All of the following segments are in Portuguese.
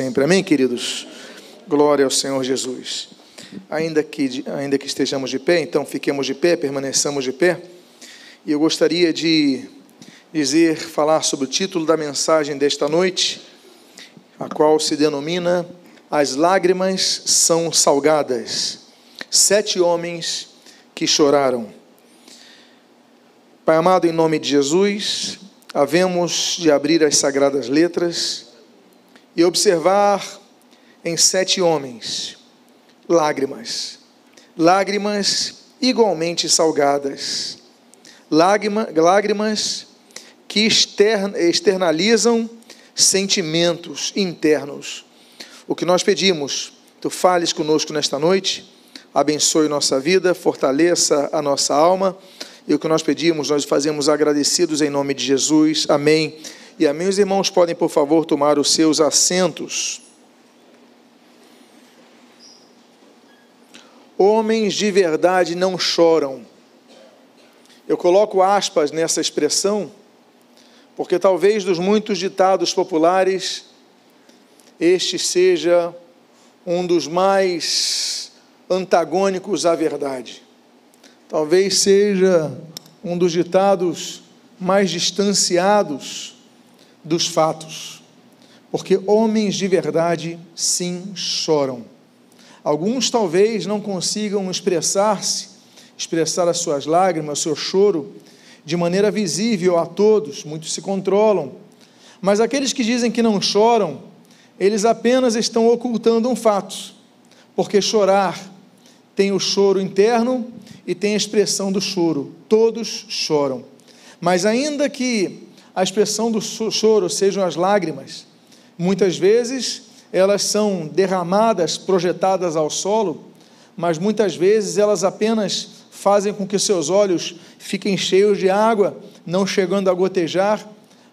sempre. Amém, queridos? Glória ao Senhor Jesus. Ainda que, ainda que estejamos de pé, então fiquemos de pé, permaneçamos de pé. E eu gostaria de dizer, falar sobre o título da mensagem desta noite, a qual se denomina As lágrimas são salgadas. Sete homens que choraram. Pai amado, em nome de Jesus, havemos de abrir as sagradas letras e observar em sete homens lágrimas, lágrimas igualmente salgadas, lágrima, lágrimas que externalizam sentimentos internos. O que nós pedimos, tu fales conosco nesta noite, abençoe nossa vida, fortaleça a nossa alma, e o que nós pedimos, nós fazemos agradecidos em nome de Jesus. Amém. E amém. Os irmãos podem, por favor, tomar os seus assentos. Homens de verdade não choram. Eu coloco aspas nessa expressão, porque talvez dos muitos ditados populares, este seja um dos mais antagônicos à verdade. Talvez seja um dos ditados mais distanciados dos fatos, porque homens de verdade sim choram. Alguns talvez não consigam expressar-se, expressar as suas lágrimas, o seu choro, de maneira visível a todos, muitos se controlam. Mas aqueles que dizem que não choram, eles apenas estão ocultando um fato, porque chorar tem o choro interno e tem a expressão do choro. Todos choram. Mas ainda que a expressão do choro sejam as lágrimas. Muitas vezes elas são derramadas, projetadas ao solo, mas muitas vezes elas apenas fazem com que seus olhos fiquem cheios de água, não chegando a gotejar,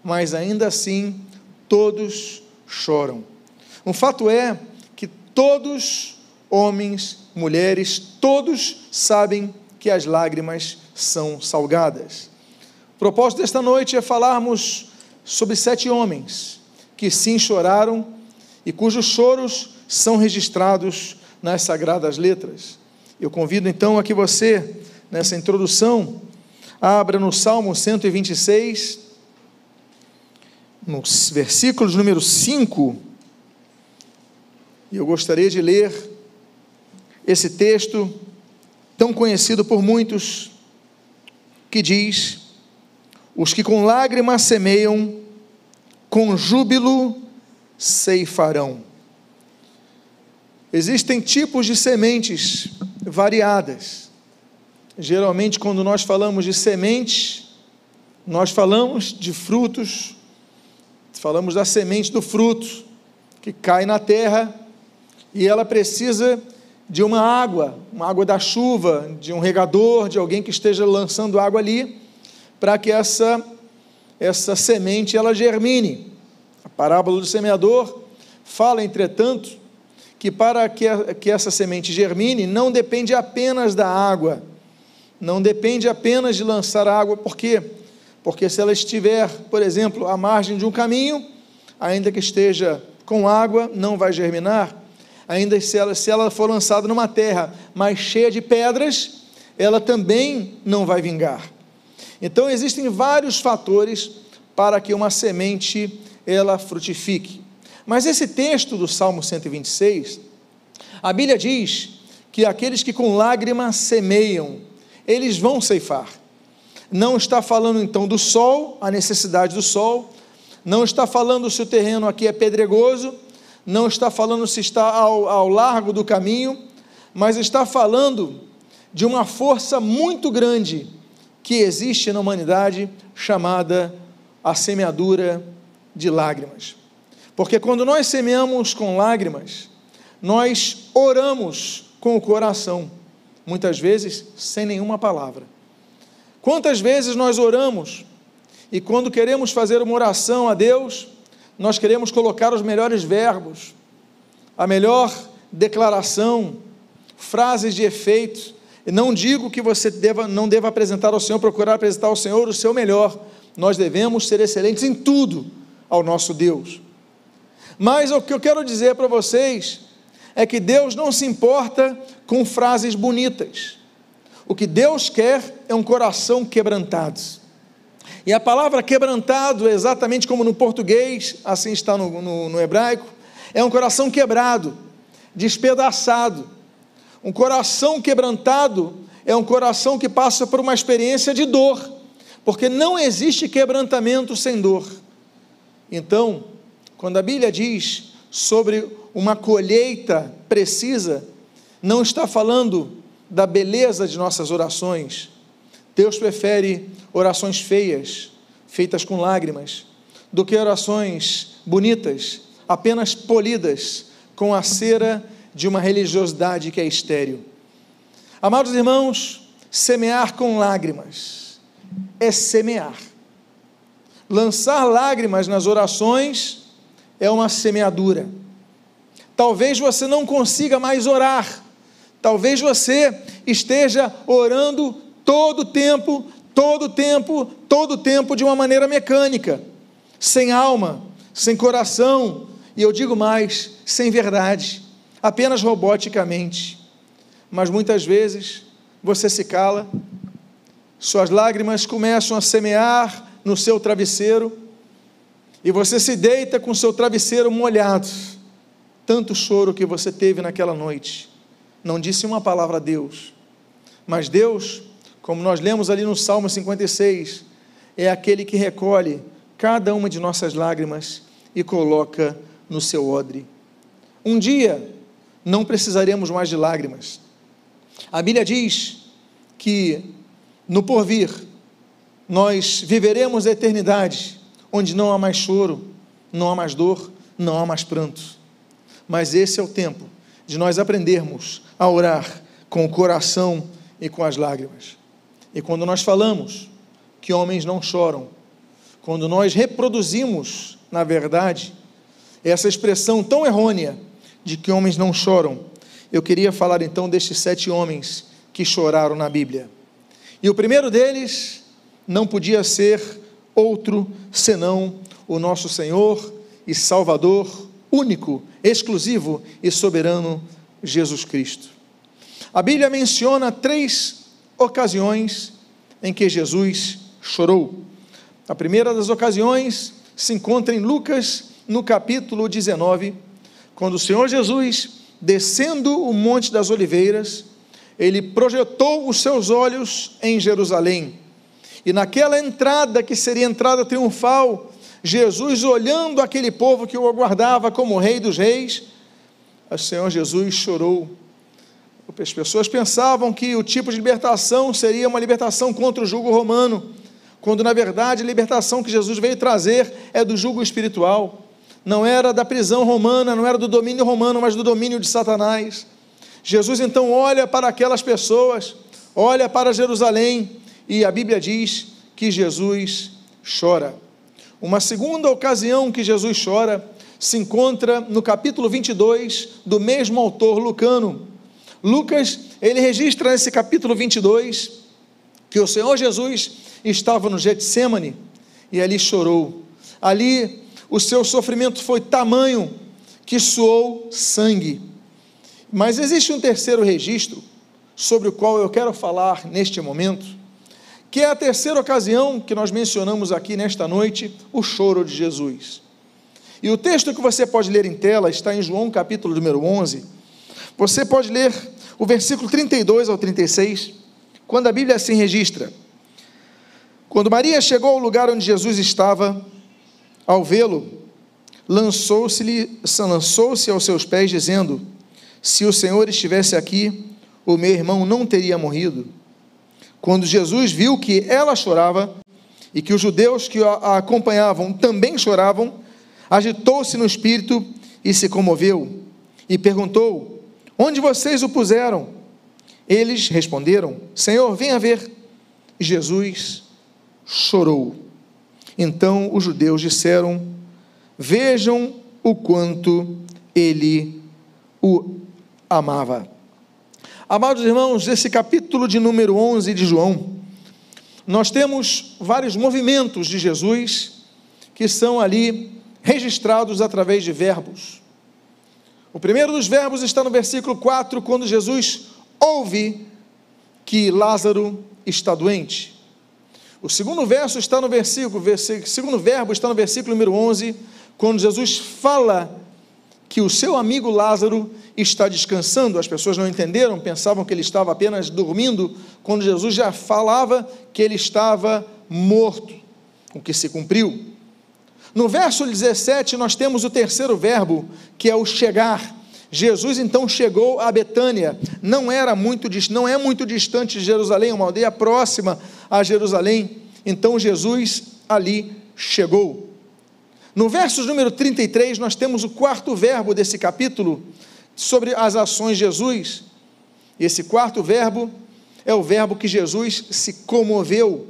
mas ainda assim todos choram. Um fato é que todos, homens, mulheres, todos sabem que as lágrimas são salgadas. O propósito desta noite é falarmos sobre sete homens que sim choraram e cujos choros são registrados nas sagradas letras. Eu convido então a que você, nessa introdução, abra no Salmo 126, no versículo de número 5, e eu gostaria de ler esse texto tão conhecido por muitos, que diz: os que com lágrimas semeiam, com júbilo ceifarão. Existem tipos de sementes variadas. Geralmente, quando nós falamos de sementes, nós falamos de frutos, falamos da semente do fruto, que cai na terra e ela precisa de uma água, uma água da chuva, de um regador, de alguém que esteja lançando água ali para que essa, essa semente ela germine. A parábola do semeador fala, entretanto, que para que, a, que essa semente germine, não depende apenas da água, não depende apenas de lançar água, por quê? Porque se ela estiver, por exemplo, à margem de um caminho, ainda que esteja com água, não vai germinar. Ainda se ela, se ela for lançada numa terra mais cheia de pedras, ela também não vai vingar. Então existem vários fatores para que uma semente ela frutifique. Mas esse texto do Salmo 126, a Bíblia diz que aqueles que com lágrimas semeiam, eles vão ceifar. Não está falando então do sol, a necessidade do sol, não está falando se o terreno aqui é pedregoso, não está falando se está ao, ao largo do caminho, mas está falando de uma força muito grande que existe na humanidade chamada a semeadura de lágrimas. Porque quando nós semeamos com lágrimas, nós oramos com o coração, muitas vezes sem nenhuma palavra. Quantas vezes nós oramos e quando queremos fazer uma oração a Deus, nós queremos colocar os melhores verbos, a melhor declaração, frases de efeito, não digo que você deva, não deva apresentar ao Senhor, procurar apresentar ao Senhor o seu melhor. Nós devemos ser excelentes em tudo ao nosso Deus. Mas o que eu quero dizer para vocês é que Deus não se importa com frases bonitas. O que Deus quer é um coração quebrantado. E a palavra quebrantado, exatamente como no português, assim está no, no, no hebraico, é um coração quebrado, despedaçado. Um coração quebrantado é um coração que passa por uma experiência de dor, porque não existe quebrantamento sem dor. Então, quando a Bíblia diz sobre uma colheita precisa, não está falando da beleza de nossas orações. Deus prefere orações feias, feitas com lágrimas, do que orações bonitas, apenas polidas com a cera de uma religiosidade que é estéril. Amados irmãos, semear com lágrimas é semear. Lançar lágrimas nas orações é uma semeadura. Talvez você não consiga mais orar. Talvez você esteja orando todo o tempo, todo o tempo, todo o tempo de uma maneira mecânica, sem alma, sem coração, e eu digo mais, sem verdade, apenas roboticamente. Mas muitas vezes você se cala, suas lágrimas começam a semear no seu travesseiro, e você se deita com seu travesseiro molhado, tanto choro que você teve naquela noite, não disse uma palavra a Deus, mas Deus, como nós lemos ali no Salmo 56, é aquele que recolhe cada uma de nossas lágrimas e coloca no seu odre. Um dia não precisaremos mais de lágrimas. A Bíblia diz que no porvir nós viveremos a eternidade onde não há mais choro, não há mais dor, não há mais pranto. Mas esse é o tempo de nós aprendermos a orar com o coração e com as lágrimas. E quando nós falamos que homens não choram, quando nós reproduzimos, na verdade, essa expressão tão errônea de que homens não choram, eu queria falar então destes sete homens que choraram na Bíblia. E o primeiro deles não podia ser outro senão o nosso Senhor e Salvador, único, exclusivo e soberano Jesus Cristo. A Bíblia menciona três ocasiões em que Jesus chorou. A primeira das ocasiões se encontra em Lucas, no capítulo 19, quando o Senhor Jesus, descendo o Monte das Oliveiras, ele projetou os seus olhos em Jerusalém e naquela entrada, que seria entrada triunfal, Jesus olhando aquele povo que o aguardava como Rei dos Reis, o Senhor Jesus chorou. As pessoas pensavam que o tipo de libertação seria uma libertação contra o jugo romano, quando na verdade a libertação que Jesus veio trazer é do jugo espiritual. Não era da prisão romana, não era do domínio romano, mas do domínio de Satanás. Jesus então olha para aquelas pessoas, olha para Jerusalém, e a Bíblia diz que Jesus chora. Uma segunda ocasião que Jesus chora se encontra no capítulo 22 do mesmo autor Lucano. Lucas, ele registra nesse capítulo 22 que o Senhor Jesus estava no Getsemane e ali chorou. Ali o seu sofrimento foi tamanho que suou sangue. Mas existe um terceiro registro sobre o qual eu quero falar neste momento, que é a terceira ocasião que nós mencionamos aqui nesta noite, o choro de Jesus. E o texto que você pode ler em tela está em João capítulo número 11. Você pode ler o versículo 32 ao 36, quando a Bíblia assim registra: Quando Maria chegou ao lugar onde Jesus estava, ao vê-lo, lançou-se lançou aos seus pés, dizendo: Se o Senhor estivesse aqui, o meu irmão não teria morrido. Quando Jesus viu que ela chorava e que os judeus que a acompanhavam também choravam, agitou-se no espírito e se comoveu e perguntou: Onde vocês o puseram? Eles responderam: Senhor, venha ver. Jesus chorou. Então os judeus disseram: Vejam o quanto ele o amava. Amados irmãos, esse capítulo de número 11 de João, nós temos vários movimentos de Jesus que são ali registrados através de verbos. O primeiro dos verbos está no versículo 4, quando Jesus ouve que Lázaro está doente. O segundo verso está no versículo, segundo verbo está no versículo número 11, quando Jesus fala que o seu amigo Lázaro está descansando. As pessoas não entenderam, pensavam que ele estava apenas dormindo, quando Jesus já falava que ele estava morto, o que se cumpriu. No verso 17, nós temos o terceiro verbo, que é o chegar. Jesus então chegou a Betânia, não era muito não é muito distante de Jerusalém, uma aldeia próxima a Jerusalém. Então Jesus ali chegou. No verso número 33, nós temos o quarto verbo desse capítulo sobre as ações de Jesus. Esse quarto verbo é o verbo que Jesus se comoveu.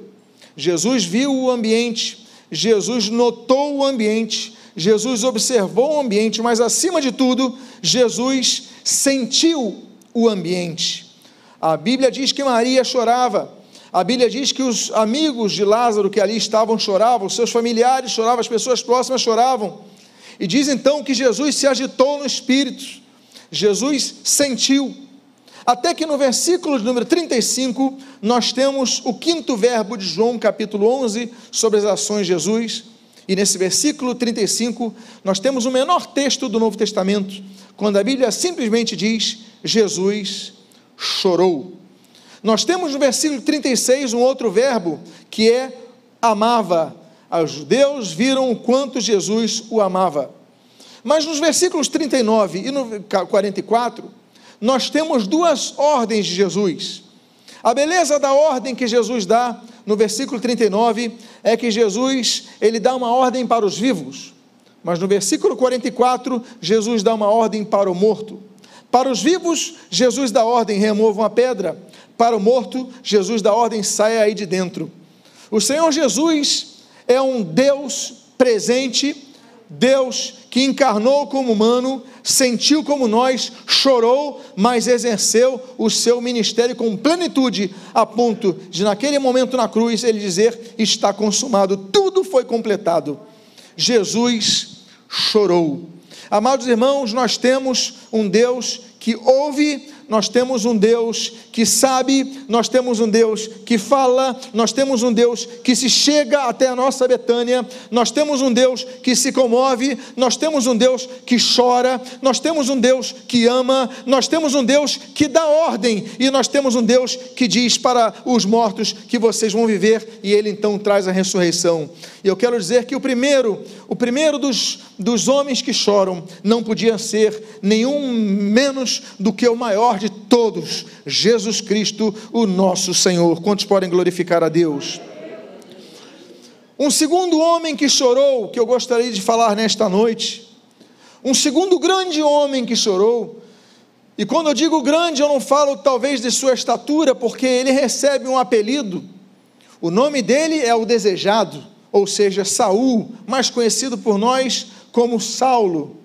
Jesus viu o ambiente, Jesus notou o ambiente, Jesus observou o ambiente, mas acima de tudo, Jesus sentiu o ambiente. A Bíblia diz que Maria chorava. A Bíblia diz que os amigos de Lázaro que ali estavam choravam, seus familiares choravam, as pessoas próximas choravam. E diz então que Jesus se agitou no espírito. Jesus sentiu. Até que no versículo de número 35, nós temos o quinto verbo de João, capítulo 11, sobre as ações de Jesus. E nesse versículo 35, nós temos o menor texto do Novo Testamento, quando a Bíblia simplesmente diz: Jesus chorou. Nós temos no versículo 36 um outro verbo que é amava. Os judeus viram o quanto Jesus o amava. Mas nos versículos 39 e no 44, nós temos duas ordens de Jesus. A beleza da ordem que Jesus dá no versículo 39 é que Jesus, ele dá uma ordem para os vivos, mas no versículo 44, Jesus dá uma ordem para o morto. Para os vivos, Jesus dá ordem, removam a pedra. Para o morto, Jesus dá ordem, saia aí de dentro. O Senhor Jesus é um Deus presente Deus que encarnou como humano, sentiu como nós, chorou, mas exerceu o seu ministério com plenitude, a ponto de, naquele momento na cruz, ele dizer: Está consumado, tudo foi completado. Jesus chorou. Amados irmãos, nós temos um Deus que ouve nós temos um Deus que sabe, nós temos um Deus que fala, nós temos um Deus que se chega até a nossa Betânia, nós temos um Deus que se comove, nós temos um Deus que chora, nós temos um Deus que ama, nós temos um Deus que dá ordem e nós temos um Deus que diz para os mortos que vocês vão viver e ele então traz a ressurreição. E eu quero dizer que o primeiro, o primeiro dos, dos homens que choram não podia ser nenhum menos do que o maior de todos, Jesus Cristo, o nosso Senhor. Quantos podem glorificar a Deus? Um segundo homem que chorou, que eu gostaria de falar nesta noite, um segundo grande homem que chorou, e quando eu digo grande, eu não falo talvez de sua estatura, porque ele recebe um apelido, o nome dele é o desejado, ou seja, Saul, mais conhecido por nós como Saulo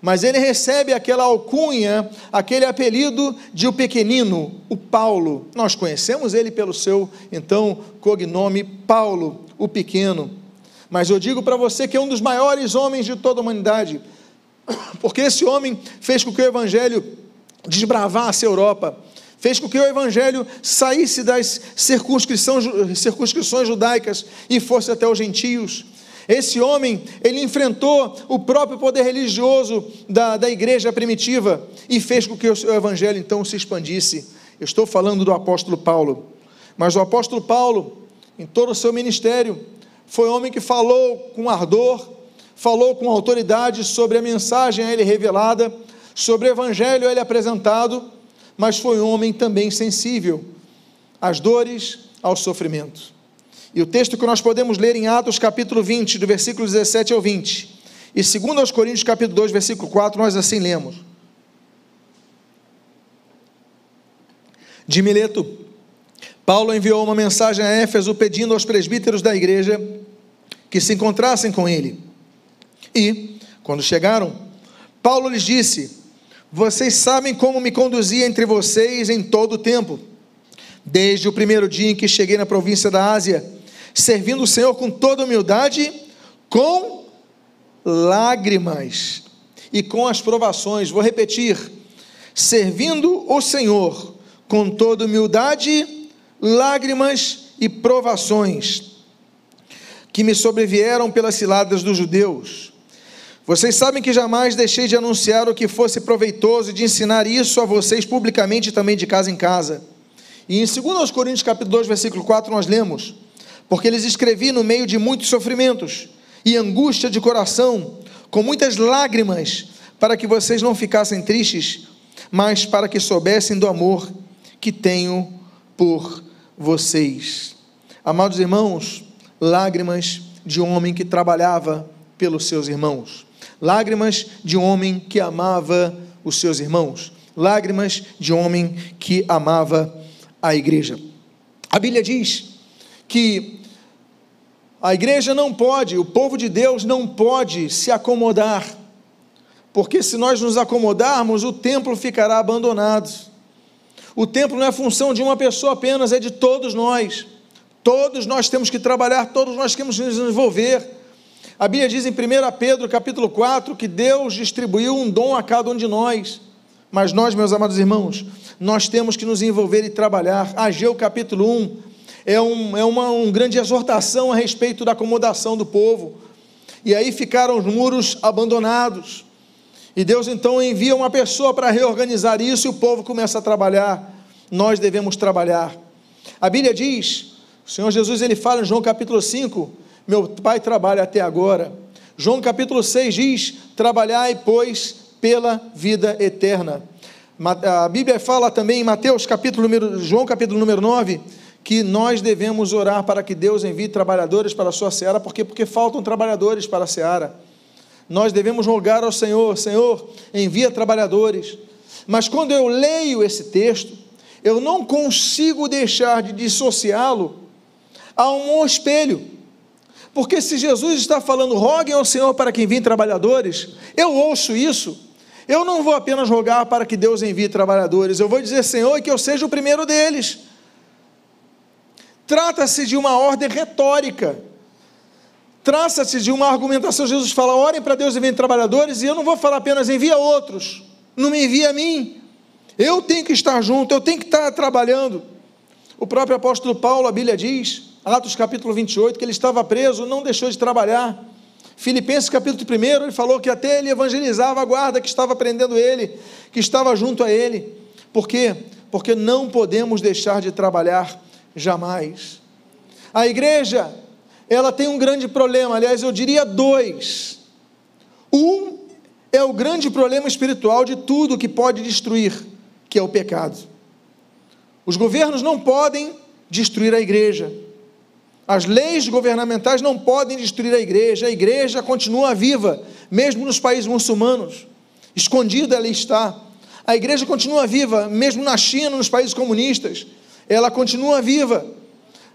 mas ele recebe aquela alcunha, aquele apelido de o pequenino, o Paulo. Nós conhecemos ele pelo seu, então, cognome Paulo, o pequeno. Mas eu digo para você que é um dos maiores homens de toda a humanidade, porque esse homem fez com que o evangelho desbravasse a Europa, fez com que o evangelho saísse das circunscrições, judaicas e fosse até os gentios esse homem, ele enfrentou o próprio poder religioso da, da igreja primitiva e fez com que o seu evangelho então se expandisse. Eu estou falando do apóstolo Paulo. Mas o apóstolo Paulo, em todo o seu ministério, foi homem que falou com ardor, falou com autoridade sobre a mensagem a ele revelada, sobre o evangelho a ele apresentado, mas foi um homem também sensível às dores, ao sofrimento. E o texto que nós podemos ler em Atos capítulo 20, do versículo 17 ao 20. E segundo aos Coríntios capítulo 2, versículo 4, nós assim lemos. De Mileto, Paulo enviou uma mensagem a Éfeso pedindo aos presbíteros da igreja que se encontrassem com ele. E, quando chegaram, Paulo lhes disse: Vocês sabem como me conduzi entre vocês em todo o tempo, desde o primeiro dia em que cheguei na província da Ásia servindo o Senhor com toda humildade, com lágrimas e com as provações. Vou repetir: servindo o Senhor com toda humildade, lágrimas e provações que me sobrevieram pelas ciladas dos judeus. Vocês sabem que jamais deixei de anunciar o que fosse proveitoso e de ensinar isso a vocês publicamente e também de casa em casa. E em 2 Coríntios capítulo 2, versículo 4, nós lemos: Porque eles escrevi no meio de muitos sofrimentos e angústia de coração, com muitas lágrimas, para que vocês não ficassem tristes, mas para que soubessem do amor que tenho por vocês. Amados irmãos, lágrimas de um homem que trabalhava pelos seus irmãos, lágrimas de um homem que amava os seus irmãos, lágrimas de um homem que amava a igreja. A Bíblia diz que a igreja não pode, o povo de Deus não pode se acomodar, porque se nós nos acomodarmos, o templo ficará abandonado. O templo não é função de uma pessoa apenas, é de todos nós. Todos nós temos que trabalhar, todos nós temos que nos envolver. A Bíblia diz em 1 Pedro, capítulo 4, que Deus distribuiu um dom a cada um de nós. Mas nós, meus amados irmãos, nós temos que nos envolver e trabalhar. Ageu capítulo 1 é, um, é uma um grande exortação a respeito da acomodação do povo. E aí ficaram os muros abandonados. E Deus então envia uma pessoa para reorganizar isso e o povo começa a trabalhar. Nós devemos trabalhar. A Bíblia diz, o Senhor Jesus ele fala em João capítulo 5, meu pai trabalha até agora. João capítulo 6 diz: Trabalhai, pois, pela vida eterna. A Bíblia fala também em Mateus capítulo número, João capítulo número 9, que nós devemos orar para que Deus envie trabalhadores para a sua seara, porque porque faltam trabalhadores para a seara nós devemos rogar ao Senhor: Senhor, envia trabalhadores. Mas quando eu leio esse texto, eu não consigo deixar de dissociá-lo a um espelho. Porque se Jesus está falando, roguem ao Senhor para que envie trabalhadores, eu ouço isso, eu não vou apenas rogar para que Deus envie trabalhadores, eu vou dizer, Senhor, que eu seja o primeiro deles. Trata-se de uma ordem retórica traça-se de uma argumentação. Jesus fala: orem para Deus enviar trabalhadores, e eu não vou falar apenas envia outros, não me envia a mim. Eu tenho que estar junto, eu tenho que estar trabalhando. O próprio apóstolo Paulo, a Bíblia diz, Atos capítulo 28, que ele estava preso, não deixou de trabalhar. Filipenses capítulo 1, ele falou que até ele evangelizava a guarda que estava prendendo ele, que estava junto a ele. Por quê? Porque não podemos deixar de trabalhar jamais. A igreja ela tem um grande problema, aliás, eu diria dois. Um é o grande problema espiritual de tudo que pode destruir, que é o pecado. Os governos não podem destruir a igreja. As leis governamentais não podem destruir a igreja. A igreja continua viva, mesmo nos países muçulmanos. Escondida ela está. A igreja continua viva, mesmo na China, nos países comunistas. Ela continua viva.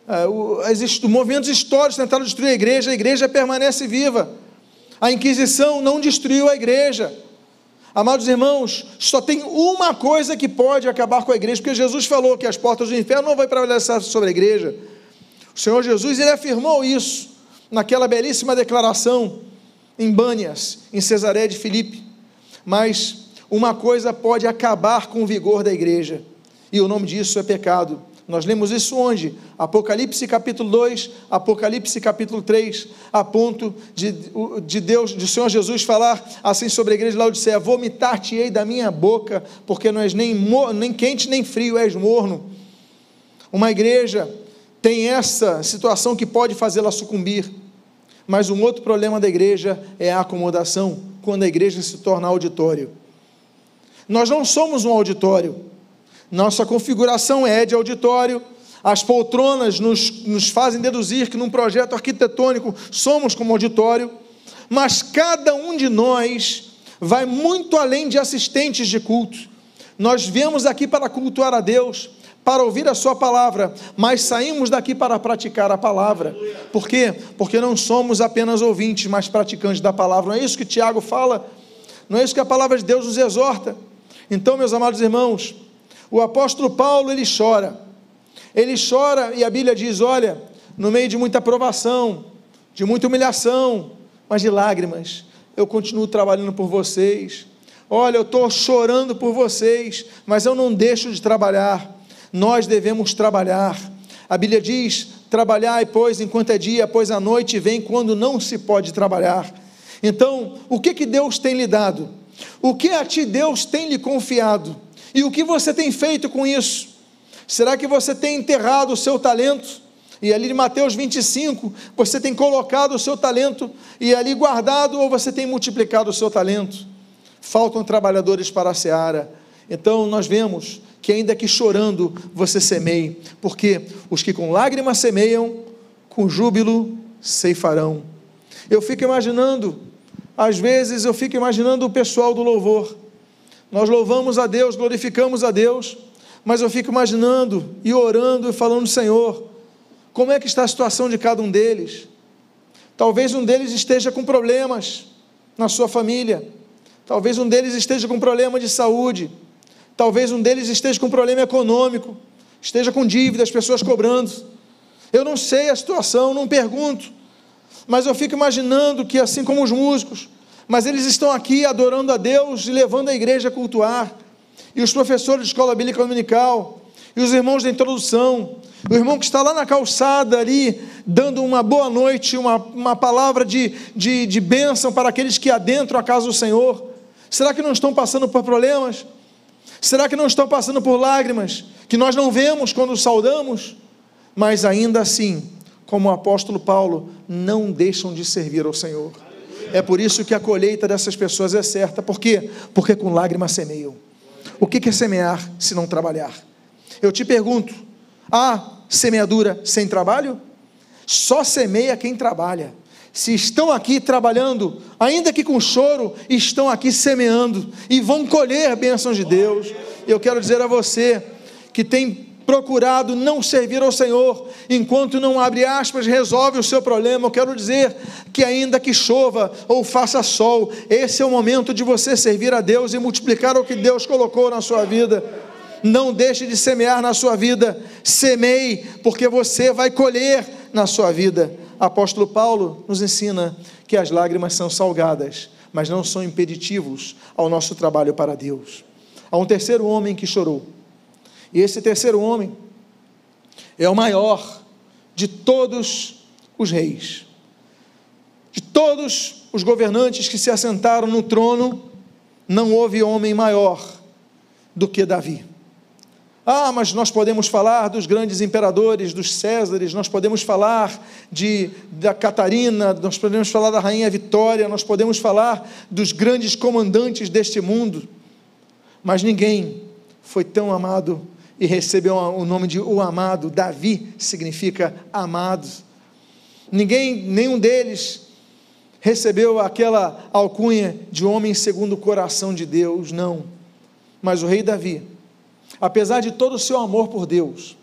É, os movimentos históricos tentaram destruir a igreja, a igreja permanece viva. A Inquisição não destruiu a igreja. Amados irmãos, só tem uma coisa que pode acabar com a igreja, porque Jesus falou que as portas do inferno não vão prevalecer sobre a igreja. O Senhor Jesus ele afirmou isso naquela belíssima declaração em Bânias, em Cesaré de Filipe. Mas uma coisa pode acabar com o vigor da igreja, e o nome disso é pecado. Nós lemos isso onde? Apocalipse capítulo 2, Apocalipse capítulo 3, a ponto de, de Deus, de Senhor Jesus falar assim sobre a igreja de Laodiceia: Vomitar-te-ei da minha boca, porque não és nem, nem quente nem frio, és morno. Uma igreja tem essa situação que pode fazê-la sucumbir. Mas um outro problema da igreja é a acomodação, quando a igreja se torna auditório. Nós não somos um auditório. Nossa configuração é de auditório. As poltronas nos, nos fazem deduzir que num projeto arquitetônico somos como auditório. Mas cada um de nós vai muito além de assistentes de culto. Nós viemos aqui para cultuar a Deus, para ouvir a Sua palavra, mas saímos daqui para praticar a palavra. Por quê? Porque não somos apenas ouvintes, mas praticantes da palavra. Não é isso que Tiago fala? Não é isso que a palavra de Deus nos exorta? Então, meus amados irmãos, o apóstolo Paulo, ele chora. Ele chora e a Bíblia diz: olha, no meio de muita provação, de muita humilhação, mas de lágrimas, eu continuo trabalhando por vocês. Olha, eu estou chorando por vocês, mas eu não deixo de trabalhar. Nós devemos trabalhar. A Bíblia diz: trabalhai, pois, enquanto é dia, pois a noite vem quando não se pode trabalhar. Então, o que, que Deus tem lhe dado? O que a ti Deus tem lhe confiado? E o que você tem feito com isso? Será que você tem enterrado o seu talento? E ali em Mateus 25, você tem colocado o seu talento e ali guardado, ou você tem multiplicado o seu talento? Faltam trabalhadores para a seara. Então nós vemos que ainda que chorando você semeie, porque os que com lágrimas semeiam, com júbilo ceifarão. Eu fico imaginando às vezes eu fico imaginando o pessoal do louvor. Nós louvamos a Deus, glorificamos a Deus, mas eu fico imaginando e orando e falando, Senhor, como é que está a situação de cada um deles? Talvez um deles esteja com problemas na sua família. Talvez um deles esteja com problema de saúde. Talvez um deles esteja com problema econômico, esteja com dívidas, pessoas cobrando. Eu não sei a situação, não pergunto. Mas eu fico imaginando que, assim como os músicos, mas eles estão aqui adorando a Deus e levando a igreja a cultuar, e os professores de escola bíblica dominical, e os irmãos da introdução, o irmão que está lá na calçada ali, dando uma boa noite, uma, uma palavra de, de, de bênção para aqueles que adentram a casa do Senhor. Será que não estão passando por problemas? Será que não estão passando por lágrimas que nós não vemos quando saudamos? Mas ainda assim, como o apóstolo Paulo, não deixam de servir ao Senhor. É por isso que a colheita dessas pessoas é certa. Por quê? Porque com lágrimas semeiam. O que é semear se não trabalhar? Eu te pergunto: há semeadura sem trabalho? Só semeia quem trabalha. Se estão aqui trabalhando, ainda que com choro, estão aqui semeando e vão colher bênçãos de Deus. Eu quero dizer a você que tem procurado não servir ao Senhor, enquanto não abre aspas, resolve o seu problema. Eu quero dizer que ainda que chova ou faça sol, esse é o momento de você servir a Deus e multiplicar o que Deus colocou na sua vida. Não deixe de semear na sua vida, semeie, porque você vai colher na sua vida. Apóstolo Paulo nos ensina que as lágrimas são salgadas, mas não são impeditivos ao nosso trabalho para Deus. Há um terceiro homem que chorou e esse terceiro homem é o maior de todos os reis. De todos os governantes que se assentaram no trono, não houve homem maior do que Davi. Ah, mas nós podemos falar dos grandes imperadores, dos Césares, nós podemos falar de, da Catarina, nós podemos falar da Rainha Vitória, nós podemos falar dos grandes comandantes deste mundo, mas ninguém foi tão amado e recebeu o nome de o amado. Davi significa amado. Ninguém, nenhum deles recebeu aquela alcunha de homem segundo o coração de Deus, não. Mas o rei Davi, apesar de todo o seu amor por Deus,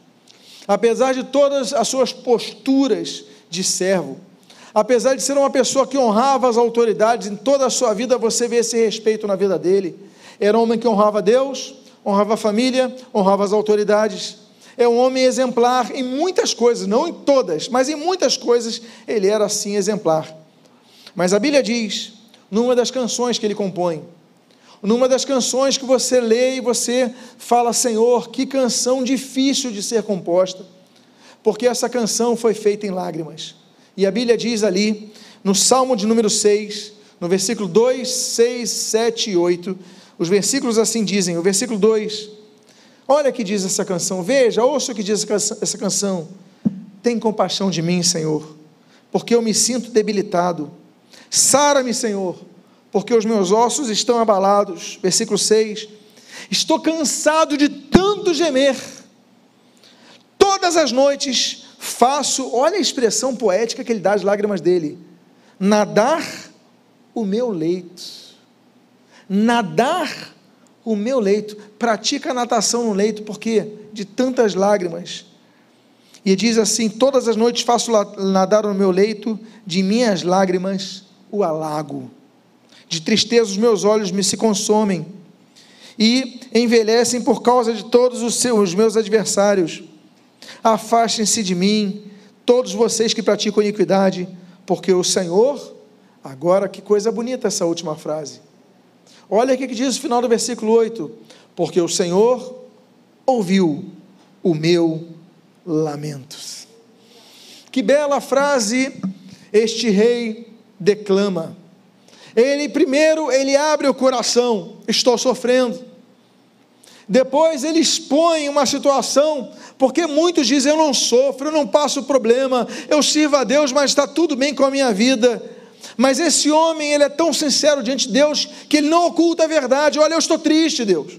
apesar de todas as suas posturas de servo, apesar de ser uma pessoa que honrava as autoridades, em toda a sua vida você vê esse respeito na vida dele. Era um homem que honrava Deus, honrava a família, honrava as autoridades. É um homem exemplar em muitas coisas, não em todas, mas em muitas coisas ele era assim exemplar. Mas a Bíblia diz, numa das canções que ele compõe, numa das canções que você lê e você fala, Senhor, que canção difícil de ser composta, porque essa canção foi feita em lágrimas. E a Bíblia diz ali, no Salmo de número 6, no versículo 2, 6, 7 e 8, os versículos assim dizem, o versículo 2. Olha que diz essa canção, veja, ouça o que diz essa canção. Tem compaixão de mim, Senhor, porque eu me sinto debilitado. Sara-me, Senhor, porque os meus ossos estão abalados. Versículo 6. Estou cansado de tanto gemer. Todas as noites faço, olha a expressão poética que ele dá às lágrimas dele: nadar o meu leito nadar o meu leito, pratica a natação no leito, porque de tantas lágrimas. E diz assim: Todas as noites faço nadar no meu leito, de minhas lágrimas o alago. De tristeza os meus olhos me se consomem e envelhecem por causa de todos os, seus, os meus adversários. Afastem-se de mim, todos vocês que praticam iniquidade, porque o Senhor Agora, que coisa bonita essa última frase. Olha o que diz o final do versículo 8: Porque o Senhor ouviu o meu lamento. Que bela frase este rei declama. Ele primeiro ele abre o coração, estou sofrendo. Depois ele expõe uma situação, porque muitos dizem: Eu não sofro, eu não passo problema, eu sirvo a Deus, mas está tudo bem com a minha vida. Mas esse homem, ele é tão sincero diante de Deus, que ele não oculta a verdade. Olha, eu estou triste, Deus.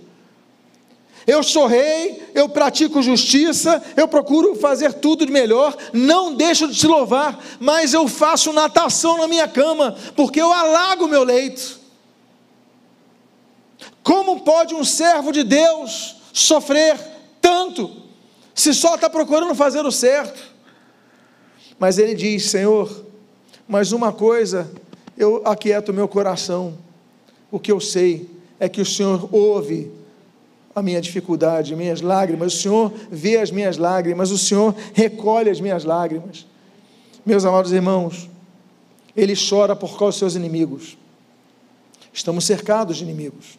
Eu sou rei, eu pratico justiça, eu procuro fazer tudo de melhor, não deixo de te louvar, mas eu faço natação na minha cama, porque eu alago meu leito. Como pode um servo de Deus sofrer tanto, se só está procurando fazer o certo? Mas ele diz: Senhor, mas uma coisa, eu aquieto meu coração, o que eu sei é que o Senhor ouve a minha dificuldade, minhas lágrimas, o Senhor vê as minhas lágrimas, o Senhor recolhe as minhas lágrimas. Meus amados irmãos, ele chora por causa dos seus inimigos. Estamos cercados de inimigos.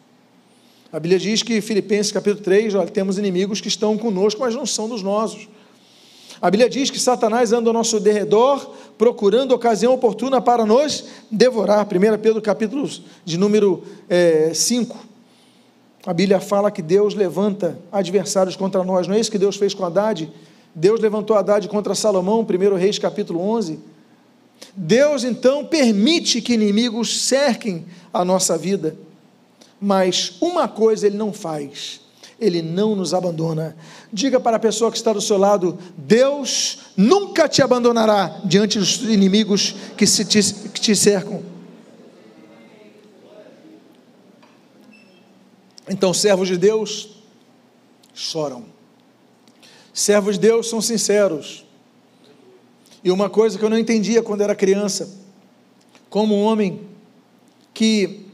A Bíblia diz que, Filipenses capítulo 3, olha, temos inimigos que estão conosco, mas não são dos nossos. A Bíblia diz que Satanás anda ao nosso derredor, procurando ocasião oportuna para nos devorar. 1 Pedro capítulo de número é, eh, 5. A Bíblia fala que Deus levanta adversários contra nós. Não é isso que Deus fez com Haddad? Deus levantou Haddad contra Salomão, 1 Reis capítulo 11. Deus então permite que inimigos cerquem a nossa vida. Mas uma coisa ele não faz, ele não nos abandona. Diga para a pessoa que está do seu lado: Deus nunca te abandonará diante dos inimigos que, se te, que te cercam. Então, servos de Deus choram. Servos de Deus são sinceros. E uma coisa que eu não entendia quando era criança, como um homem que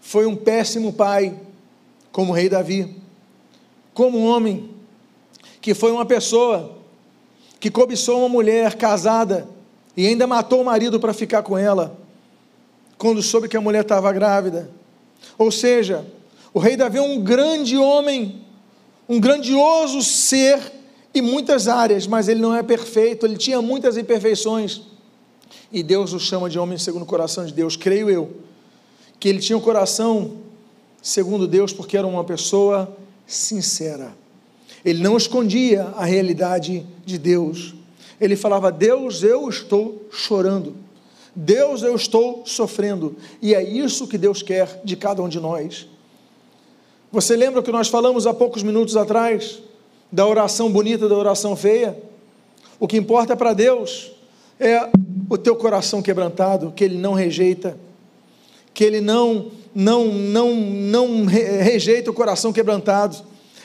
foi um péssimo pai, como o rei Davi, como um homem que foi uma pessoa que cobiçou uma mulher casada e ainda matou o marido para ficar com ela, quando soube que a mulher estava grávida. Ou seja, o rei Davi é um grande homem, um grandioso ser em muitas áreas, mas ele não é perfeito, ele tinha muitas imperfeições. E Deus o chama de homem segundo o coração de Deus, creio eu que ele tinha um coração segundo Deus, porque era uma pessoa sincera. Ele não escondia a realidade de Deus. Ele falava: Deus, eu estou chorando. Deus, eu estou sofrendo. E é isso que Deus quer de cada um de nós. Você lembra que nós falamos há poucos minutos atrás da oração bonita, da oração feia? O que importa para Deus é o teu coração quebrantado, que Ele não rejeita que ele não não não não rejeita o coração quebrantado.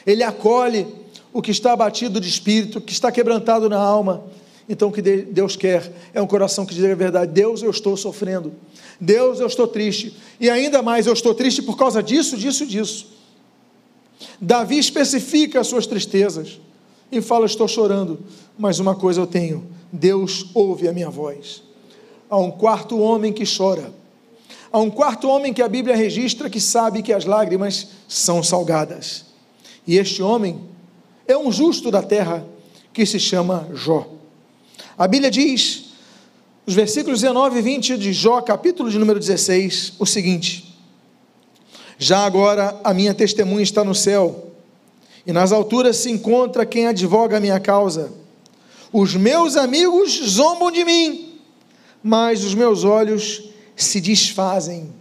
Ele acolhe o que está abatido de espírito, que está quebrantado na alma. Então o que Deus quer é um coração que diga a verdade: Deus, eu estou sofrendo. Deus, eu estou triste. E ainda mais, eu estou triste por causa disso, disso, disso. Davi especifica as suas tristezas e fala: Estou chorando, mas uma coisa eu tenho: Deus ouve a minha voz. Há um quarto homem que chora Há um quarto homem que a Bíblia registra que sabe que as lágrimas são salgadas. E este homem é um justo da terra que se chama Jó. A Bíblia diz, os versículos 19 e 20 de Jó, capítulo de número 16, o seguinte: Já agora a minha testemunha está no céu, e nas alturas se encontra quem advoga a minha causa. Os meus amigos zombam de mim, mas os meus olhos se desfazem,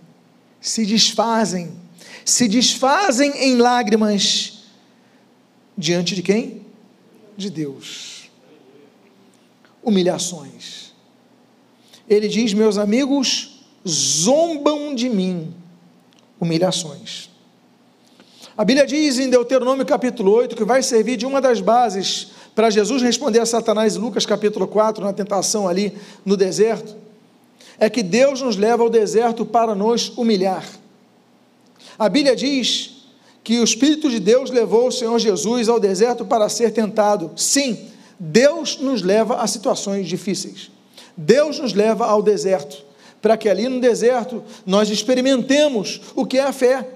se desfazem, se desfazem em lágrimas diante de quem? De Deus. Humilhações. Ele diz: Meus amigos zombam de mim. Humilhações. A Bíblia diz em Deuteronômio capítulo 8 que vai servir de uma das bases para Jesus responder a Satanás Lucas capítulo 4, na tentação ali no deserto é que Deus nos leva ao deserto para nos humilhar. A Bíblia diz que o Espírito de Deus levou o Senhor Jesus ao deserto para ser tentado. Sim, Deus nos leva a situações difíceis. Deus nos leva ao deserto para que ali no deserto nós experimentemos o que é a fé,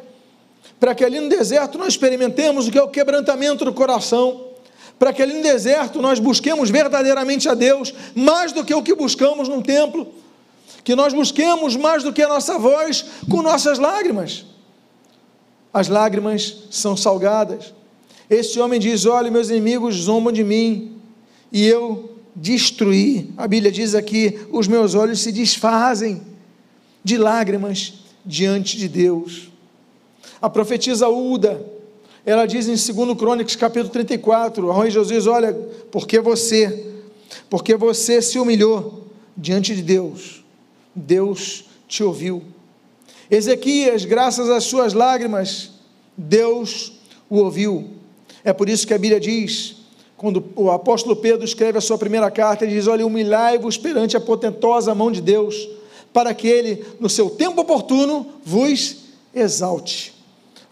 para que ali no deserto nós experimentemos o que é o quebrantamento do coração, para que ali no deserto nós busquemos verdadeiramente a Deus, mais do que o que buscamos num templo, que nós busquemos mais do que a nossa voz com nossas lágrimas. As lágrimas são salgadas. Este homem diz: Olha, meus inimigos zombam de mim, e eu destruí. A Bíblia diz aqui: os meus olhos se desfazem de lágrimas diante de Deus. A profetisa Uda, ela diz em 2 Crônicas, capítulo 34, ao rei Josias: Olha, porque você, porque você se humilhou diante de Deus, Deus te ouviu. Ezequias, graças às suas lágrimas, Deus o ouviu. É por isso que a Bíblia diz, quando o apóstolo Pedro escreve a sua primeira carta, ele diz: Olha, humilhai-vos perante a potentosa mão de Deus, para que ele, no seu tempo oportuno, vos exalte.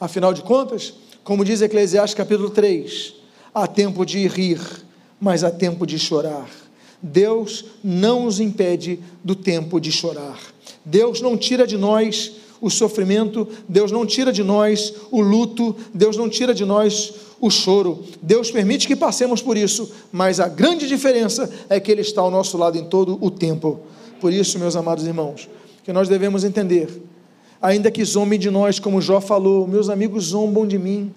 Afinal de contas, como diz Eclesiastes capítulo 3, há tempo de rir, mas há tempo de chorar. Deus não nos impede do tempo de chorar. Deus não tira de nós o sofrimento, Deus não tira de nós o luto, Deus não tira de nós o choro. Deus permite que passemos por isso, mas a grande diferença é que Ele está ao nosso lado em todo o tempo. Por isso, meus amados irmãos, que nós devemos entender, ainda que zombem de nós, como Jó falou, meus amigos zombam de mim.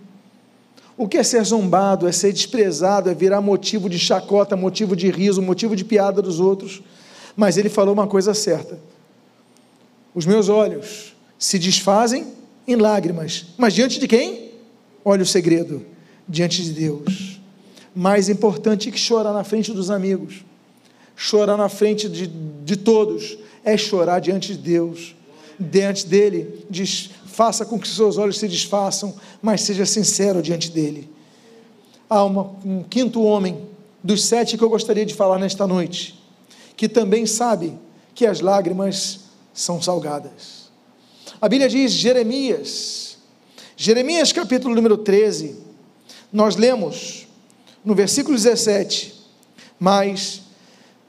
O que é ser zombado? É ser desprezado, é virar motivo de chacota, motivo de riso, motivo de piada dos outros. Mas ele falou uma coisa certa: os meus olhos se desfazem em lágrimas, mas diante de quem? Olha o segredo: diante de Deus. Mais importante que chorar na frente dos amigos, chorar na frente de, de todos, é chorar diante de Deus. Diante dele, diz, faça com que seus olhos se desfaçam, mas seja sincero diante dele. Há uma, um quinto homem, dos sete que eu gostaria de falar nesta noite, que também sabe que as lágrimas são salgadas. A Bíblia diz, Jeremias, Jeremias capítulo número 13, nós lemos no versículo 17: Mas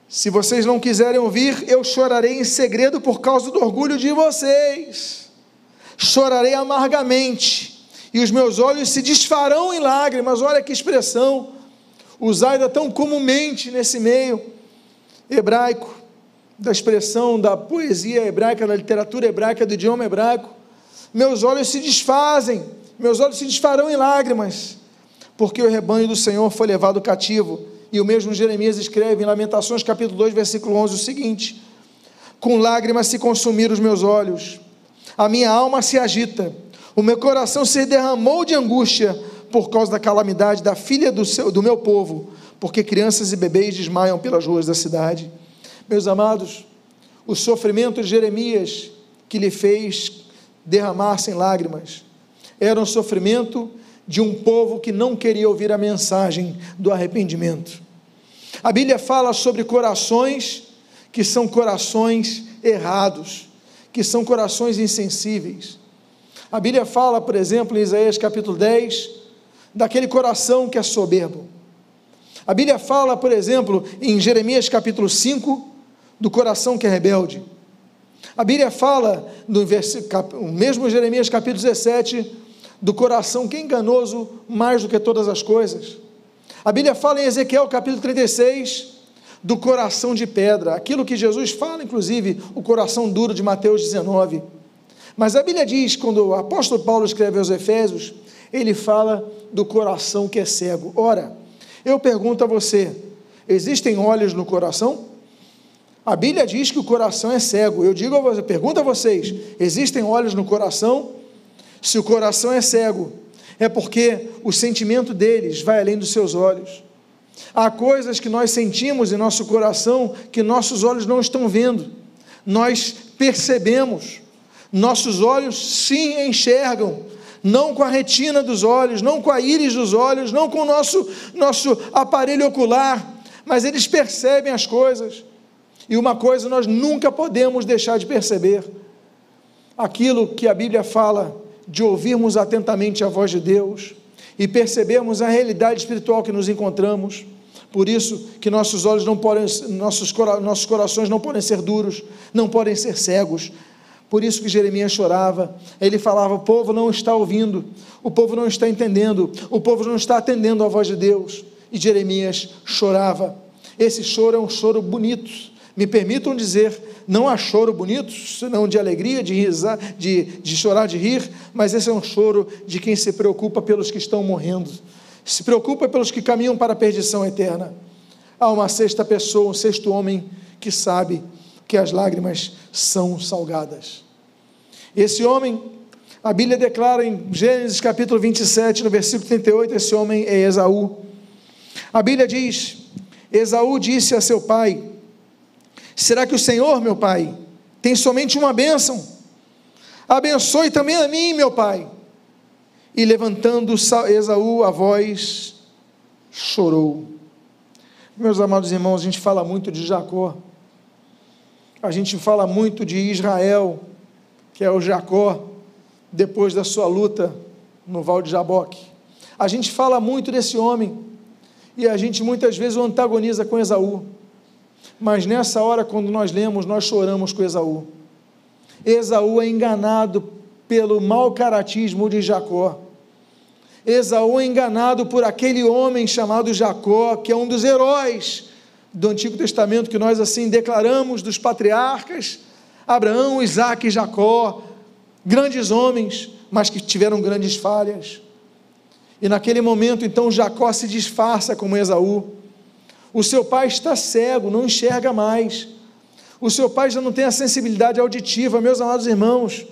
se vocês não quiserem ouvir, eu chorarei em segredo por causa do orgulho de vocês chorarei amargamente, e os meus olhos se desfarão em lágrimas. Olha que expressão usada tão comumente nesse meio hebraico, da expressão da poesia hebraica, da literatura hebraica, do idioma hebraico. Meus olhos se desfazem, meus olhos se desfarão em lágrimas, porque o rebanho do Senhor foi levado cativo. E o mesmo Jeremias escreve em Lamentações, capítulo 2, versículo 11, o seguinte: Com lágrimas se consumiram os meus olhos a minha alma se agita, o meu coração se derramou de angústia por causa da calamidade da filha do, seu, do meu povo, porque crianças e bebês desmaiam pelas ruas da cidade. Meus amados, o sofrimento de Jeremias que lhe fez derramar-se lágrimas era um sofrimento de um povo que não queria ouvir a mensagem do arrependimento. A Bíblia fala sobre corações que são corações errados que são corações insensíveis. A Bíblia fala, por exemplo, em Isaías capítulo 10, daquele coração que é soberbo. A Bíblia fala, por exemplo, em Jeremias capítulo 5, do coração que é rebelde. A Bíblia fala, no mesmo Jeremias capítulo 17, do coração que é enganoso mais do que todas as coisas. A Bíblia fala em Ezequiel capítulo 36, do coração de pedra, aquilo que Jesus fala, inclusive, o coração duro de Mateus 19. Mas a Bíblia diz, quando o apóstolo Paulo escreve aos Efésios, ele fala do coração que é cego. Ora, eu pergunto a você: existem olhos no coração? A Bíblia diz que o coração é cego. Eu digo a você, pergunto a vocês: existem olhos no coração? Se o coração é cego, é porque o sentimento deles vai além dos seus olhos. Há coisas que nós sentimos em nosso coração que nossos olhos não estão vendo. Nós percebemos. Nossos olhos sim enxergam, não com a retina dos olhos, não com a íris dos olhos, não com o nosso, nosso aparelho ocular, mas eles percebem as coisas. E uma coisa nós nunca podemos deixar de perceber: aquilo que a Bíblia fala de ouvirmos atentamente a voz de Deus e percebermos a realidade espiritual que nos encontramos Por isso que nossos olhos não podem, nossos, nossos corações não podem ser duros, não podem ser cegos. Por isso que Jeremias chorava. Ele falava: o povo não está ouvindo, o povo não está entendendo, o povo não está atendendo à voz de Deus. E Jeremias chorava. Esse choro é um choro bonito. Me permitam dizer, não há choro bonito, senão de alegria, de, risar, de, de chorar, de rir, mas esse é um choro de quem se preocupa pelos que estão morrendo se preocupa pelos que caminham para a perdição eterna. Há uma sexta pessoa, um sexto homem que sabe que as lágrimas são salgadas. Esse homem, a Bíblia declara em Gênesis capítulo 27, no versículo 38, esse homem é Esaú. A Bíblia diz: Esaú disse a seu pai: Será que o Senhor, meu pai, tem somente uma bênção? Abençoe também a mim, meu pai. E levantando Esaú a voz, chorou. Meus amados irmãos, a gente fala muito de Jacó, a gente fala muito de Israel, que é o Jacó, depois da sua luta no Val de Jaboque. A gente fala muito desse homem, e a gente muitas vezes o antagoniza com Esaú. Mas nessa hora, quando nós lemos, nós choramos com Esaú. Esaú é enganado pelo mau caratismo de Jacó. Esaú é enganado por aquele homem chamado Jacó, que é um dos heróis do Antigo Testamento que nós assim declaramos dos patriarcas, Abraão, Isaac e Jacó, grandes homens, mas que tiveram grandes falhas. E naquele momento, então, Jacó se disfarça como Esaú. O seu pai está cego, não enxerga mais. O seu pai já não tem a sensibilidade auditiva, meus amados irmãos.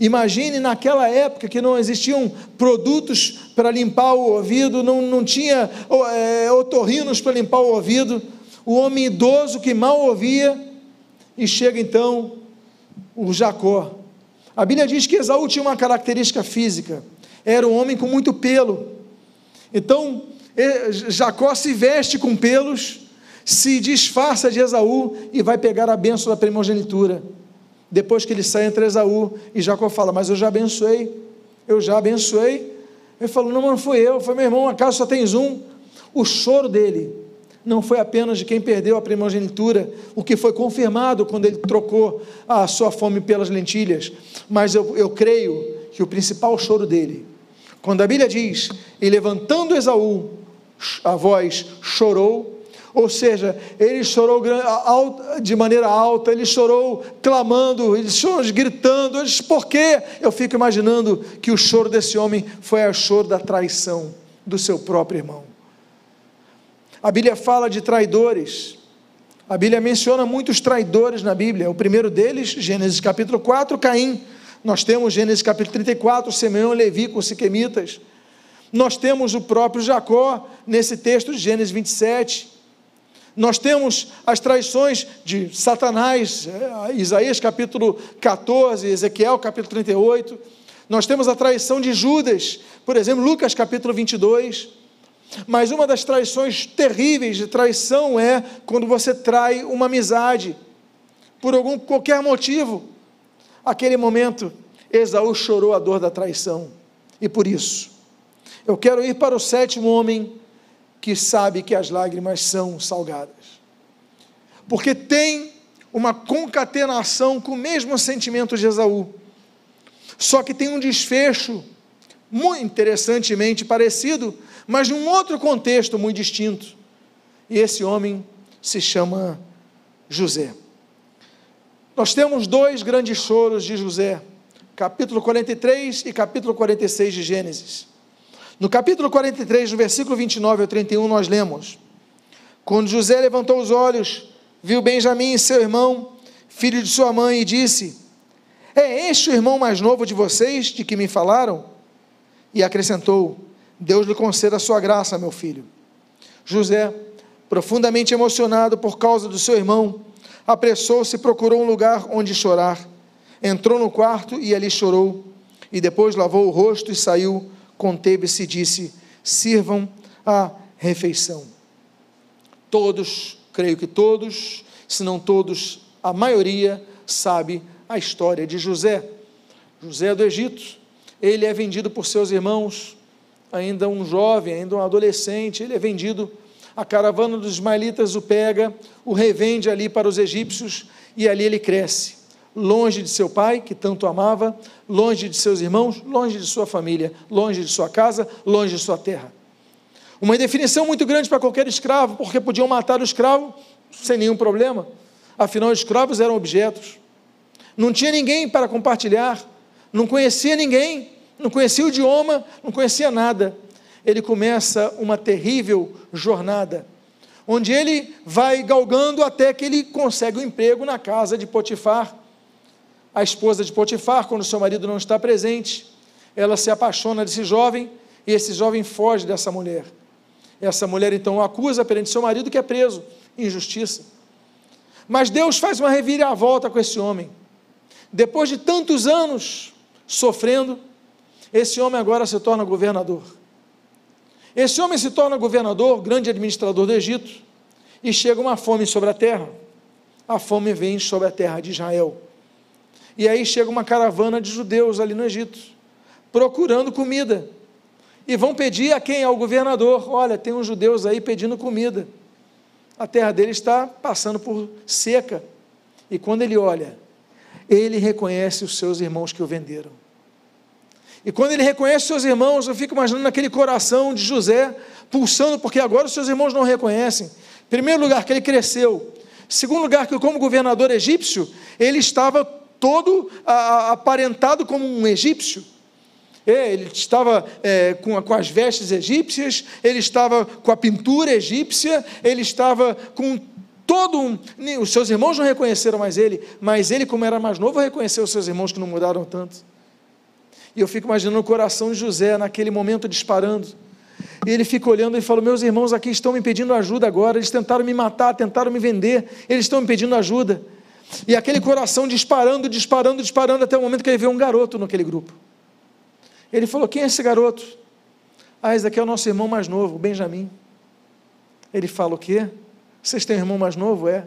Imagine naquela época que não existiam produtos para limpar o ouvido, não, não tinha é, otorrinos para limpar o ouvido, o homem idoso que mal ouvia, e chega então o Jacó. A Bíblia diz que Esaú tinha uma característica física, era um homem com muito pelo. Então, Jacó se veste com pelos, se disfarça de Esaú e vai pegar a benção da primogenitura. Depois que ele sai entre Esaú e Jacó fala: Mas eu já abençoei, eu já abençoei. Ele falou: Não, não fui eu, foi meu irmão, acaso só tens um? O choro dele não foi apenas de quem perdeu a primogenitura, o que foi confirmado quando ele trocou a sua fome pelas lentilhas, mas eu, eu creio que o principal choro dele, quando a Bíblia diz: E levantando Esaú, a voz chorou, ou seja, ele chorou de maneira alta, ele chorou clamando, ele chorou gritando. Por quê? Eu fico imaginando que o choro desse homem foi o choro da traição do seu próprio irmão. A Bíblia fala de traidores. A Bíblia menciona muitos traidores na Bíblia. O primeiro deles, Gênesis capítulo 4, Caim. Nós temos Gênesis capítulo 34, Simeão Levi com siquemitas. Nós temos o próprio Jacó nesse texto de Gênesis 27. Nós temos as traições de Satanás, é, Isaías capítulo 14, Ezequiel capítulo 38. Nós temos a traição de Judas, por exemplo, Lucas capítulo 22. Mas uma das traições terríveis de traição é quando você trai uma amizade, por algum qualquer motivo. Aquele momento, Esaú chorou a dor da traição. E por isso, eu quero ir para o sétimo homem que sabe que as lágrimas são salgadas. Porque tem uma concatenação com o mesmo sentimento de Esaú. Só que tem um desfecho muito interessantemente parecido, mas num outro contexto muito distinto. E esse homem se chama José. Nós temos dois grandes choros de José, capítulo 43 e capítulo 46 de Gênesis. No capítulo 43, no versículo 29 ao 31, nós lemos: Quando José levantou os olhos, viu Benjamim, seu irmão, filho de sua mãe, e disse: É este o irmão mais novo de vocês, de que me falaram? E acrescentou: Deus lhe conceda a sua graça, meu filho. José, profundamente emocionado por causa do seu irmão, apressou-se e procurou um lugar onde chorar. Entrou no quarto e ali chorou, e depois lavou o rosto e saiu conteve-se e disse: sirvam a refeição. Todos, creio que todos, se não todos, a maioria sabe a história de José. José do Egito, ele é vendido por seus irmãos, ainda um jovem, ainda um adolescente, ele é vendido a caravana dos ismaelitas o pega, o revende ali para os egípcios e ali ele cresce, longe de seu pai, que tanto amava, longe de seus irmãos, longe de sua família, longe de sua casa, longe de sua terra. Uma definição muito grande para qualquer escravo, porque podiam matar o escravo sem nenhum problema. Afinal, os escravos eram objetos. Não tinha ninguém para compartilhar, não conhecia ninguém, não conhecia o idioma, não conhecia nada. Ele começa uma terrível jornada, onde ele vai galgando até que ele consegue um emprego na casa de Potifar. A esposa de Potifar, quando seu marido não está presente, ela se apaixona desse jovem e esse jovem foge dessa mulher. Essa mulher então o acusa perante seu marido que é preso, injustiça. Mas Deus faz uma reviravolta com esse homem. Depois de tantos anos sofrendo, esse homem agora se torna governador. Esse homem se torna governador, grande administrador do Egito, e chega uma fome sobre a terra. A fome vem sobre a terra de Israel. E aí chega uma caravana de judeus ali no Egito, procurando comida e vão pedir a quem? Ao governador: olha, tem uns judeus aí pedindo comida. A terra dele está passando por seca. E quando ele olha, ele reconhece os seus irmãos que o venderam. E quando ele reconhece os seus irmãos, eu fico imaginando aquele coração de José pulsando, porque agora os seus irmãos não reconhecem. Primeiro lugar, que ele cresceu. Segundo lugar, que como governador egípcio, ele estava todo aparentado como um egípcio. É, ele estava é, com, com, as vestes egípcias, ele estava com a pintura egípcia, ele estava com todo um. Os seus irmãos não reconheceram mais ele, mas ele, como era mais novo, reconheceu os seus irmãos que não mudaram tanto. E eu fico imaginando o coração de José naquele momento disparando. E ele fica olhando e fala: Meus irmãos aqui estão me pedindo ajuda agora. Eles tentaram me matar, tentaram me vender, eles estão me pedindo ajuda. E aquele coração disparando, disparando, disparando, até o momento que ele vê um garoto naquele grupo. Ele falou: Quem é esse garoto? Ah, esse daqui é o nosso irmão mais novo, o Benjamim. Ele fala: O quê? Vocês têm um irmão mais novo? É.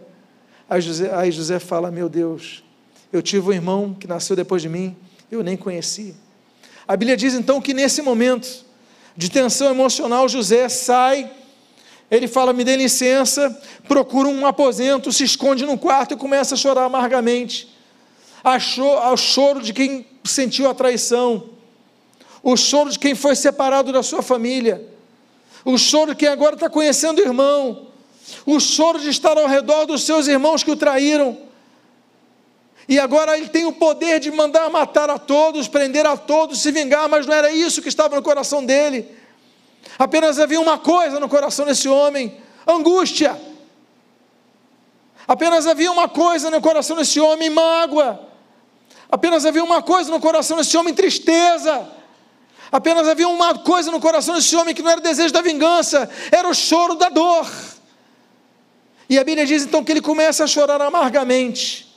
Aí José, aí José fala: Meu Deus, eu tive um irmão que nasceu depois de mim, eu nem conheci. A Bíblia diz então que nesse momento de tensão emocional, José sai, ele fala: Me dê licença, procura um aposento, se esconde no quarto e começa a chorar amargamente. Ao choro de quem sentiu a traição o choro de quem foi separado da sua família, o choro de quem agora está conhecendo o irmão, o choro de estar ao redor dos seus irmãos que o traíram. E agora ele tem o poder de mandar matar a todos, prender a todos, se vingar, mas não era isso que estava no coração dele. Apenas havia uma coisa no coração desse homem: angústia. Apenas havia uma coisa no coração desse homem: mágoa. Apenas havia uma coisa no coração desse homem: tristeza. Apenas havia uma coisa no coração desse homem que não era o desejo da vingança, era o choro da dor. E a Bíblia diz então que ele começa a chorar amargamente.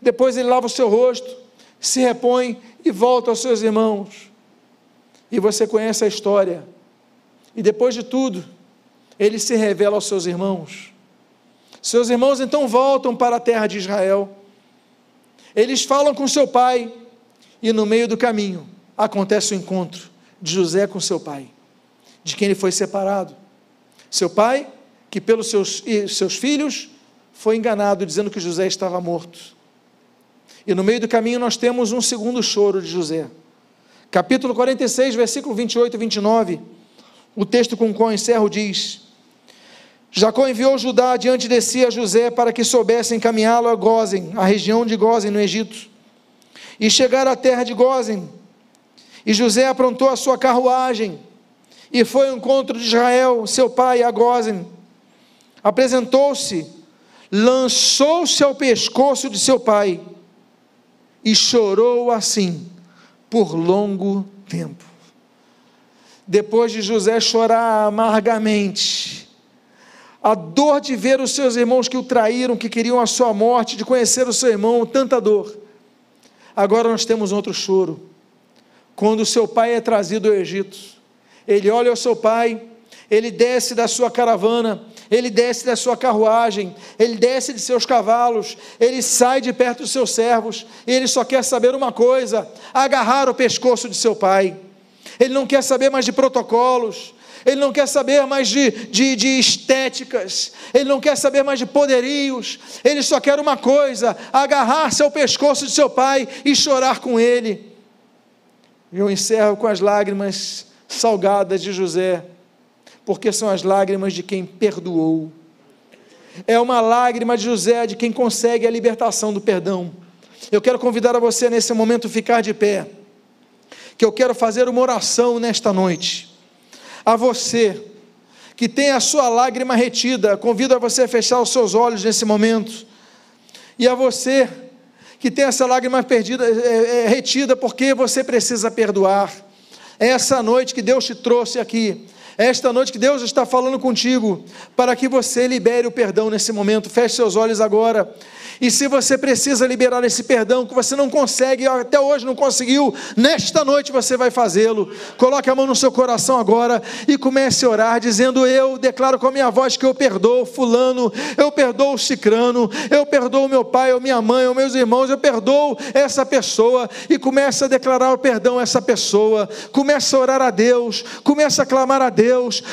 Depois ele lava o seu rosto, se repõe e volta aos seus irmãos. E você conhece a história. E depois de tudo, ele se revela aos seus irmãos. Seus irmãos então voltam para a terra de Israel. Eles falam com seu pai, e no meio do caminho, acontece o encontro de José com seu pai, de quem ele foi separado. Seu pai, que pelos seus, seus filhos, foi enganado, dizendo que José estava morto. E no meio do caminho nós temos um segundo choro de José. Capítulo 46, versículo 28 e 29, o texto com o qual encerro diz: Jacó enviou Judá diante de si a José para que soubesse encaminhá-lo a Gozen, a região de Gozen, no Egito. E chegar à terra de Gozen, e José aprontou a sua carruagem e foi ao encontro de Israel, seu pai, a Gozen. Apresentou-se, lançou-se ao pescoço de seu pai e chorou assim por longo tempo. Depois de José chorar amargamente, a dor de ver os seus irmãos que o traíram, que queriam a sua morte, de conhecer o seu irmão, tanta dor. Agora nós temos outro choro quando seu pai é trazido ao Egito. Ele olha ao seu pai, ele desce da sua caravana, ele desce da sua carruagem, ele desce de seus cavalos, ele sai de perto dos seus servos, e ele só quer saber uma coisa: agarrar o pescoço de seu pai. Ele não quer saber mais de protocolos, ele não quer saber mais de, de, de, estéticas, ele não quer saber mais de poderios, ele só quer uma coisa: agarrar-se ao pescoço de seu pai e chorar com ele. Eu encerro com as lágrimas salgadas de José, porque são as lágrimas de quem perdoou. É uma lágrima de José de quem consegue a libertação do perdão. Eu quero convidar a você nesse momento ficar de pé, que eu quero fazer uma oração nesta noite. A você que tem a sua lágrima retida, convido a você a fechar os seus olhos nesse momento. E a você que tem essa lágrima perdida, é, é, retida, porque você precisa perdoar. É essa noite que Deus te trouxe aqui. Esta noite que Deus está falando contigo, para que você libere o perdão nesse momento. Feche seus olhos agora. E se você precisa liberar esse perdão que você não consegue, até hoje não conseguiu, nesta noite você vai fazê-lo. Coloque a mão no seu coração agora e comece a orar, dizendo: Eu declaro com a minha voz que eu perdoo Fulano, eu perdoo Cicrano, eu perdoo meu pai, ou minha mãe, ou meus irmãos, eu perdoo essa pessoa. E comece a declarar o perdão a essa pessoa. Comece a orar a Deus, comece a clamar a Deus,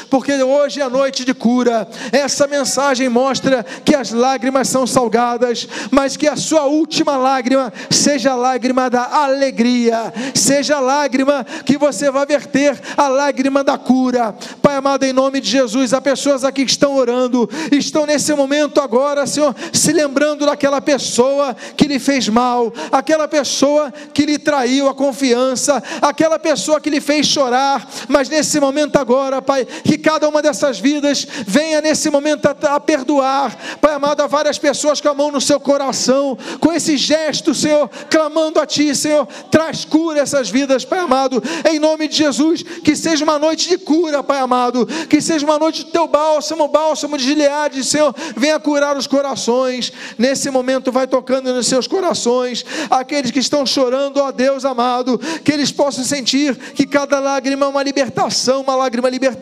porque hoje é noite de cura. Essa mensagem mostra que as lágrimas são salgadas mas que a sua última lágrima seja a lágrima da alegria, seja a lágrima que você vai verter, a lágrima da cura. Pai amado, em nome de Jesus, há pessoas aqui que estão orando, estão nesse momento agora, Senhor, se lembrando daquela pessoa que lhe fez mal, aquela pessoa que lhe traiu a confiança, aquela pessoa que lhe fez chorar, mas nesse momento agora, Pai, que cada uma dessas vidas venha nesse momento a, a perdoar, Pai amado, há várias pessoas com a mão no seu coração, com esse gesto, Senhor, clamando a Ti, Senhor, traz cura essas vidas, Pai amado, em nome de Jesus, que seja uma noite de cura, Pai amado, que seja uma noite do Teu bálsamo, bálsamo de Gileade, Senhor, venha curar os corações, nesse momento vai tocando nos seus corações, aqueles que estão chorando, ó Deus amado, que eles possam sentir que cada lágrima é uma libertação, uma lágrima libertadora,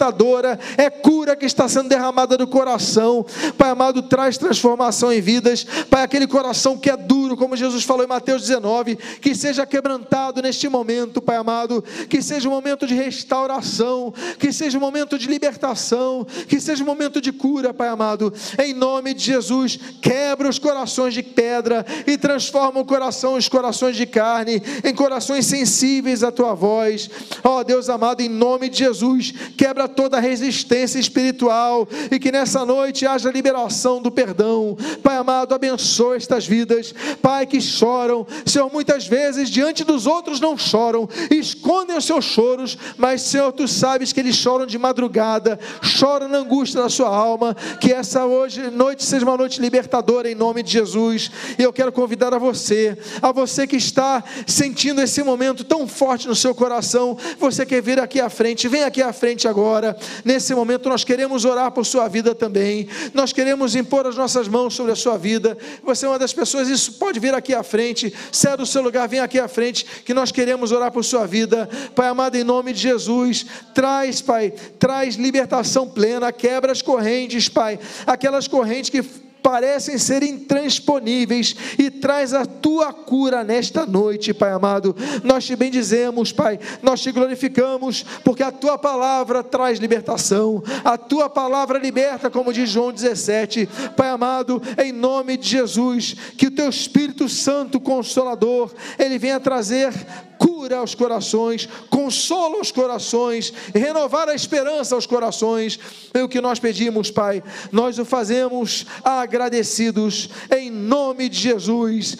é cura que está sendo derramada do coração, Pai amado, traz transformação em vidas, Pai, aquele coração que é duro, como Jesus falou em Mateus 19, que seja quebrantado neste momento, Pai amado, que seja um momento de restauração, que seja um momento de libertação, que seja um momento de cura, Pai amado, em nome de Jesus, quebra os corações de pedra e transforma o coração, os corações de carne, em corações sensíveis à tua voz, ó oh, Deus amado, em nome de Jesus, quebra toda resistência espiritual e que nessa noite haja liberação do perdão, Pai amado, abençoa estas vidas, Pai, que choram, Senhor, muitas vezes diante dos outros não choram, escondem os seus choros, mas, Senhor, tu sabes que eles choram de madrugada, choram na angústia da sua alma, que essa hoje noite seja uma noite libertadora em nome de Jesus. E eu quero convidar a você, a você que está sentindo esse momento tão forte no seu coração, você quer vir aqui à frente, vem aqui à frente agora. Nesse momento nós queremos orar por sua vida também. Nós queremos impor as nossas mãos sobre a sua vida você é uma das pessoas, isso pode vir aqui à frente, sai do seu lugar, vem aqui à frente, que nós queremos orar por sua vida. Pai amado, em nome de Jesus, traz, Pai, traz libertação plena, quebra as correntes, Pai, aquelas correntes que parecem ser intransponíveis e traz a tua cura nesta noite, Pai amado. Nós te bendizemos, Pai, nós te glorificamos, porque a tua palavra traz libertação, a tua palavra liberta, como diz João 17. Pai amado, em nome de Jesus, que o teu Espírito Santo Consolador, ele venha trazer cura aos corações, consola os corações, renovar a esperança aos corações. É o que nós pedimos, Pai. Nós o fazemos agradecidos em nome de Jesus.